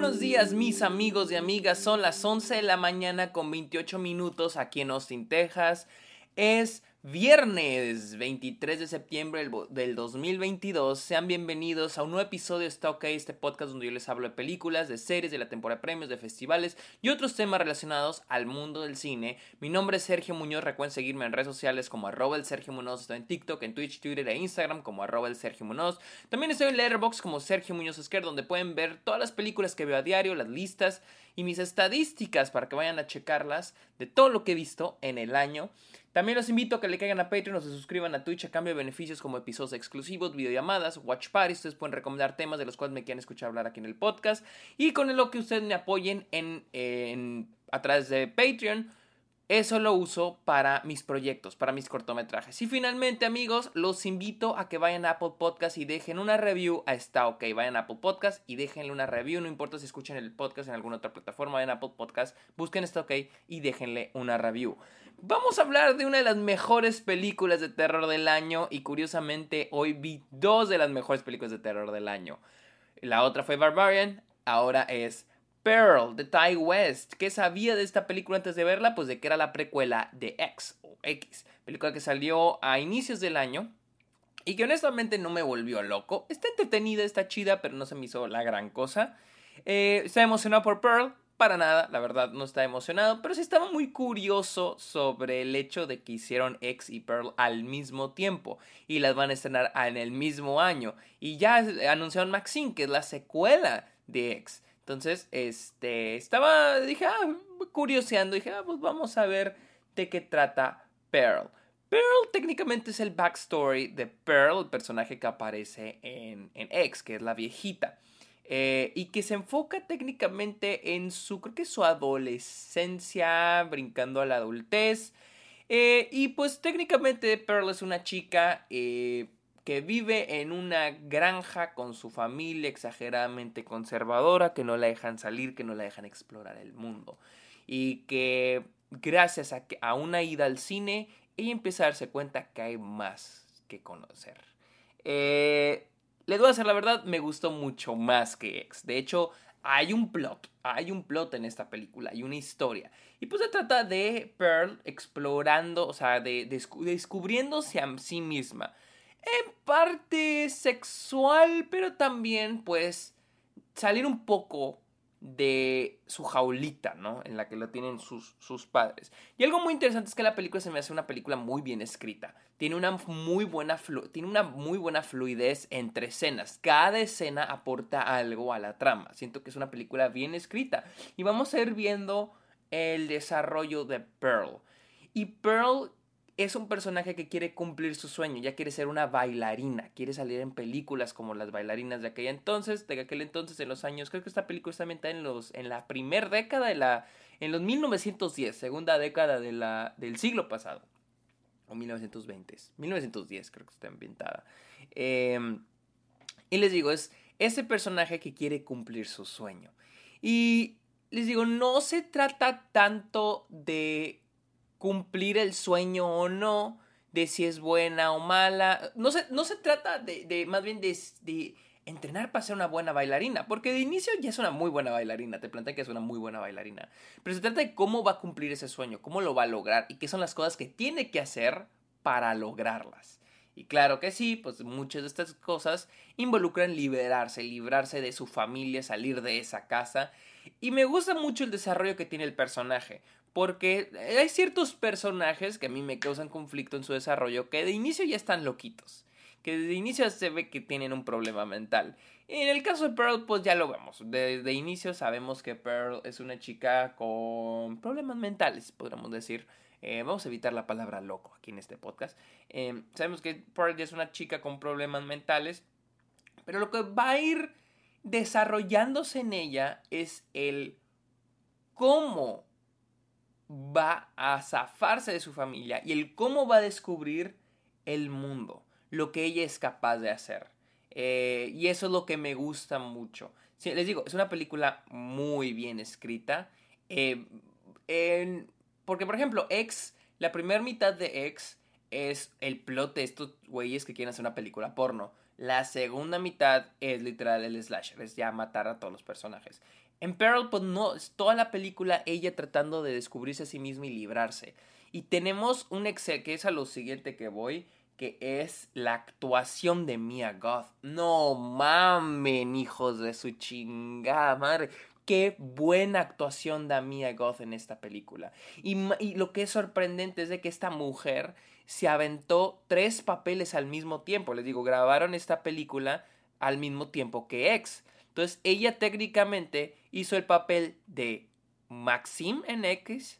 buenos días mis amigos y amigas, son las 11 de la mañana con 28 minutos aquí en Austin, Texas. Es Viernes 23 de septiembre del 2022, sean bienvenidos a un nuevo episodio de Está OK, este podcast donde yo les hablo de películas, de series, de la temporada de premios, de festivales y otros temas relacionados al mundo del cine. Mi nombre es Sergio Muñoz, recuerden seguirme en redes sociales como arroba el Sergio Muñoz, estoy en TikTok, en Twitch, Twitter e Instagram como arroba el Sergio Muñoz. También estoy en Letterboxd como Sergio Muñoz Esquer, donde pueden ver todas las películas que veo a diario, las listas y mis estadísticas para que vayan a checarlas de todo lo que he visto en el año. También los invito a que le caigan a Patreon o se suscriban a Twitch a cambio de beneficios como episodios exclusivos, videollamadas, watch parties. Ustedes pueden recomendar temas de los cuales me quieran escuchar hablar aquí en el podcast. Y con lo que ustedes me apoyen en, en a través de Patreon eso lo uso para mis proyectos, para mis cortometrajes. Y finalmente, amigos, los invito a que vayan a Apple Podcast y dejen una review a Está OK. Vayan a Apple Podcast y déjenle una review. No importa si escuchan el podcast en alguna otra plataforma, vayan a Apple Podcast, busquen Está OK y déjenle una review. Vamos a hablar de una de las mejores películas de terror del año. Y curiosamente, hoy vi dos de las mejores películas de terror del año. La otra fue Barbarian, ahora es Pearl de Ty West. ¿Qué sabía de esta película antes de verla? Pues de que era la precuela de X o X, película que salió a inicios del año y que honestamente no me volvió loco. Está entretenida, está chida, pero no se me hizo la gran cosa. Eh, está emocionado por Pearl, para nada, la verdad no está emocionado, pero sí estaba muy curioso sobre el hecho de que hicieron X y Pearl al mismo tiempo y las van a estrenar en el mismo año. Y ya anunciaron Maxine, que es la secuela de X. Entonces, este, estaba, dije, ah, curioseando, dije, ah, pues vamos a ver de qué trata Pearl. Pearl técnicamente es el backstory de Pearl, el personaje que aparece en, en X, que es la viejita. Eh, y que se enfoca técnicamente en su, creo que su adolescencia, brincando a la adultez. Eh, y pues técnicamente Pearl es una chica eh, que vive en una granja con su familia exageradamente conservadora, que no la dejan salir, que no la dejan explorar el mundo. Y que gracias a, a una ida al cine, ella empieza a darse cuenta que hay más que conocer. Eh, le voy a hacer la verdad, me gustó mucho más que X. De hecho, hay un plot, hay un plot en esta película, hay una historia. Y pues se trata de Pearl explorando, o sea, de descubriéndose a sí misma en parte sexual, pero también pues salir un poco de su jaulita, ¿no? En la que lo tienen sus, sus, padres. Y algo muy interesante es que la película se me hace una película muy bien escrita. Tiene una muy buena, tiene una muy buena fluidez entre escenas. Cada escena aporta algo a la trama. Siento que es una película bien escrita. Y vamos a ir viendo el desarrollo de Pearl. Y Pearl es un personaje que quiere cumplir su sueño, ya quiere ser una bailarina, quiere salir en películas como las bailarinas de aquella entonces, de aquel entonces en los años, creo que esta película está ambientada en los en la primera década de la en los 1910, segunda década de la del siglo pasado o 1920, 1910 creo que está ambientada. Em, y les digo, es ese personaje que quiere cumplir su sueño. Y les digo, no se trata tanto de cumplir el sueño o no, de si es buena o mala. No se, no se trata de, más bien de, de, entrenar para ser una buena bailarina, porque de inicio ya es una muy buena bailarina, te plantea que es una muy buena bailarina, pero se trata de cómo va a cumplir ese sueño, cómo lo va a lograr y qué son las cosas que tiene que hacer para lograrlas. Y claro que sí, pues muchas de estas cosas involucran liberarse, librarse de su familia, salir de esa casa. Y me gusta mucho el desarrollo que tiene el personaje. Porque hay ciertos personajes que a mí me causan conflicto en su desarrollo que de inicio ya están loquitos. Que de inicio se ve que tienen un problema mental. En el caso de Pearl, pues ya lo vemos. De, inicio sabemos que Pearl es una chica con problemas mentales, podríamos decir. Eh, vamos a evitar la palabra loco aquí en este podcast. Eh, sabemos que Pearl ya es una chica con problemas mentales. Pero lo que va a ir desarrollándose en ella es el cómo va a zafarse de su familia y el cómo va a descubrir el mundo, lo que ella es capaz de hacer. Eh, y eso es lo que me gusta mucho. les digo, es una película muy bien escrita. Eh, porque, por ejemplo, X, la primera mitad de X es el plot de estos güeyes que quieren hacer una película porno. La segunda mitad es literal el slasher, es ya matar a todos los personajes. En Pearl, pues no, es toda la película ella tratando de descubrirse a sí misma y librarse. Y tenemos un excel, que es a lo siguiente que voy, que es la actuación de Mia Goth. No mamen, hijos de su chingada madre. Qué buena actuación da Mia Goth en esta película. Y, lo que es sorprendente es de que esta mujer se aventó tres papeles al mismo tiempo. Les digo, grabaron esta película al mismo tiempo que X. Entonces, ella técnicamente hizo el papel de Maxim en X,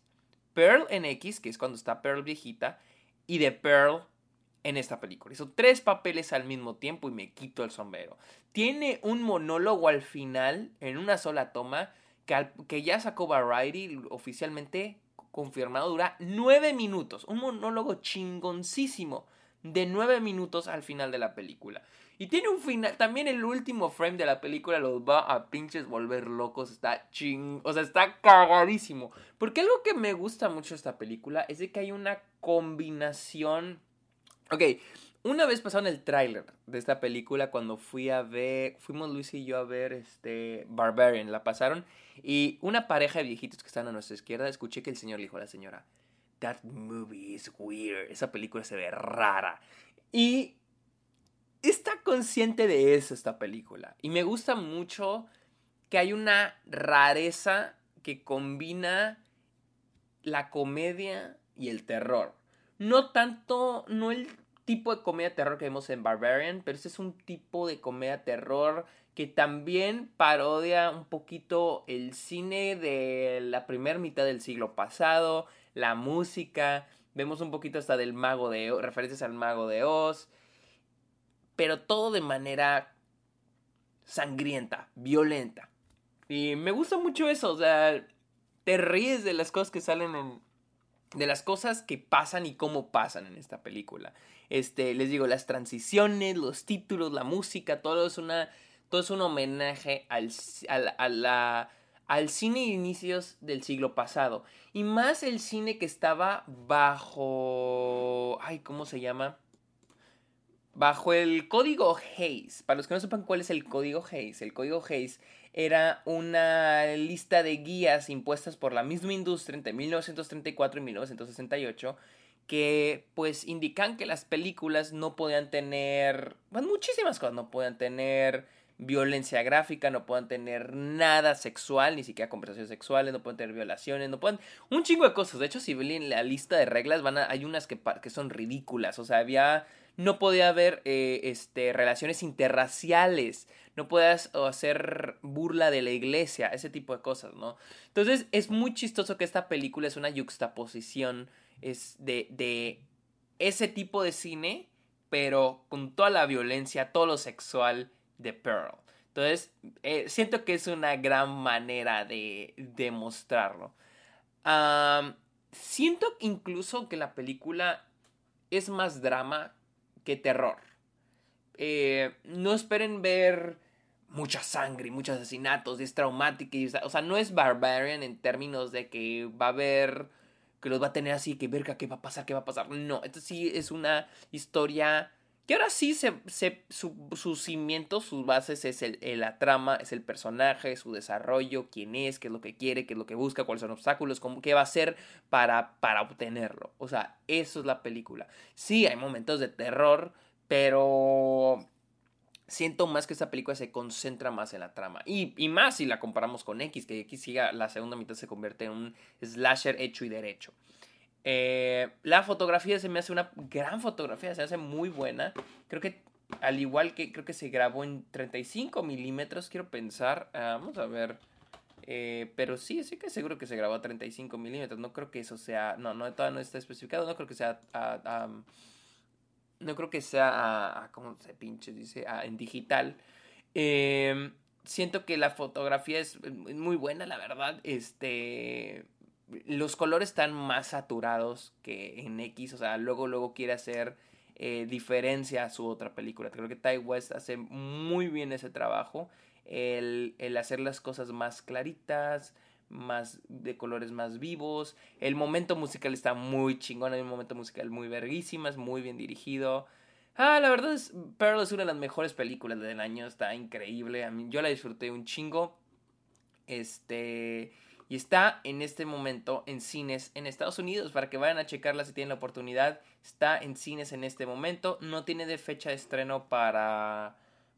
Pearl en X, que es cuando está Pearl viejita, y de Pearl en esta película. Hizo tres papeles al mismo tiempo y me quito el sombrero. Tiene un monólogo al final, en una sola toma, que, que ya sacó Variety oficialmente confirmado, dura nueve minutos. Un monólogo chingoncísimo de nueve minutos al final de la película. Y tiene un final, también el último frame de la película los va a pinches volver locos, está ching, o sea, está cagadísimo. Porque algo que me gusta mucho de esta película es de que hay una combinación Ok, una vez pasaron el tráiler de esta película cuando fui a ver, fuimos Luis y yo a ver este Barbarian, la pasaron y una pareja de viejitos que están a nuestra izquierda, escuché que el señor le dijo a la señora, That movie is weird, esa película se ve rara. Y está consciente de eso esta película. Y me gusta mucho que hay una rareza que combina la comedia y el terror no tanto, no el tipo de comedia terror que vemos en Barbarian, pero este es un tipo de comedia terror que también parodia un poquito el cine de la primera mitad del siglo pasado, la música, vemos un poquito hasta del mago de Oz, referencias al mago de Oz, pero todo de manera sangrienta, violenta. Y me gusta mucho eso, o sea, te ríes de las cosas que salen en, de las cosas que pasan y cómo pasan en esta película. Este, les digo, las transiciones, los títulos, la música, todo es una todo es un homenaje al, al, al cine de inicios del siglo pasado. Y más el cine que estaba bajo... Ay, ¿cómo se llama? Bajo el código Hayes. Para los que no sepan cuál es el código Hayes, el código Hayes era una lista de guías impuestas por la misma industria entre 1934 y 1968 que pues indican que las películas no podían tener, bueno, muchísimas cosas, no podían tener violencia gráfica, no pueden tener nada sexual, ni siquiera conversaciones sexuales, no pueden tener violaciones, no pueden... Un chingo de cosas. De hecho, si ven la lista de reglas, van a... hay unas que, son ridículas. O sea, había... No podía haber eh, este, relaciones interraciales, no puedas hacer burla de la iglesia, ese tipo de cosas, ¿no? Entonces es muy chistoso que esta película es una yuxtaposición es de, de ese tipo de cine, pero con toda la violencia, todo lo sexual de Pearl. Entonces, eh, siento que es una gran manera de demostrarlo. siento incluso que la película es más drama que terror. Eh, no esperen ver mucha sangre y muchos asesinatos, es traumática. O sea, no es barbarian en términos de que va a haber, que los va a tener así, que verga, qué va a pasar, qué va a pasar. No, esto sí es una historia que ahora sí se, su, sus cimientos, sus bases es el, la trama, es el personaje, su desarrollo, quién es, qué es lo que quiere, qué es lo que busca, cuáles son los obstáculos, cómo, qué va a hacer para, para obtenerlo. O sea, eso es la película. Sí, hay momentos de terror, pero siento más que esta película se concentra más en la trama. Y, y, más si la comparamos con X, que X siga, la segunda mitad se convierte en un slasher hecho y derecho. Eh, la fotografía se me hace una gran fotografía, se hace muy buena. Creo que al igual que creo que se grabó en 35 milímetros, quiero pensar. Ah, vamos a ver. Eh, pero sí, sí que seguro que se grabó a 35 milímetros. No creo que eso sea. No, no, todavía no está especificado. No creo que sea. no creo que sea. ¿Cómo se pinche? Dice. en digital. Eh, siento que la fotografía es muy buena, la verdad. Este los colores están más saturados que en X, o sea, luego, luego quiere hacer eh, diferencia a su otra película. Creo que Ty West hace muy bien ese trabajo, el, el hacer las cosas más claritas, más de colores más vivos. El momento musical está muy chingón, hay un momento musical muy verguísima, es muy bien dirigido. Ah, la verdad es, Pearl es una de las mejores películas del año, está increíble. A mí, yo la disfruté un chingo. Este. Y está en este momento en cines en Estados Unidos para que vayan a checarla si tienen la oportunidad. Está en cines en este momento. No tiene de fecha de estreno para,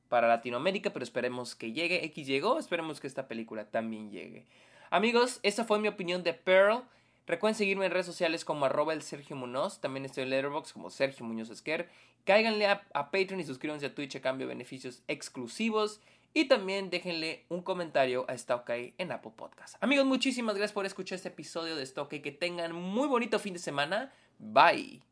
para Latinoamérica, pero esperemos que llegue. X llegó, esperemos que esta película también llegue. Amigos, esa fue mi opinión de Pearl. Recuerden seguirme en redes sociales como arroba el Sergio Munoz. También estoy en Letterboxd como Sergio Muñoz Esquer. Cáiganle a, a Patreon y suscríbanse a Twitch a cambio de beneficios exclusivos. Y también déjenle un comentario a Stockey en Apple Podcast. Amigos, muchísimas gracias por escuchar este episodio de Stockey. Que tengan muy bonito fin de semana. Bye.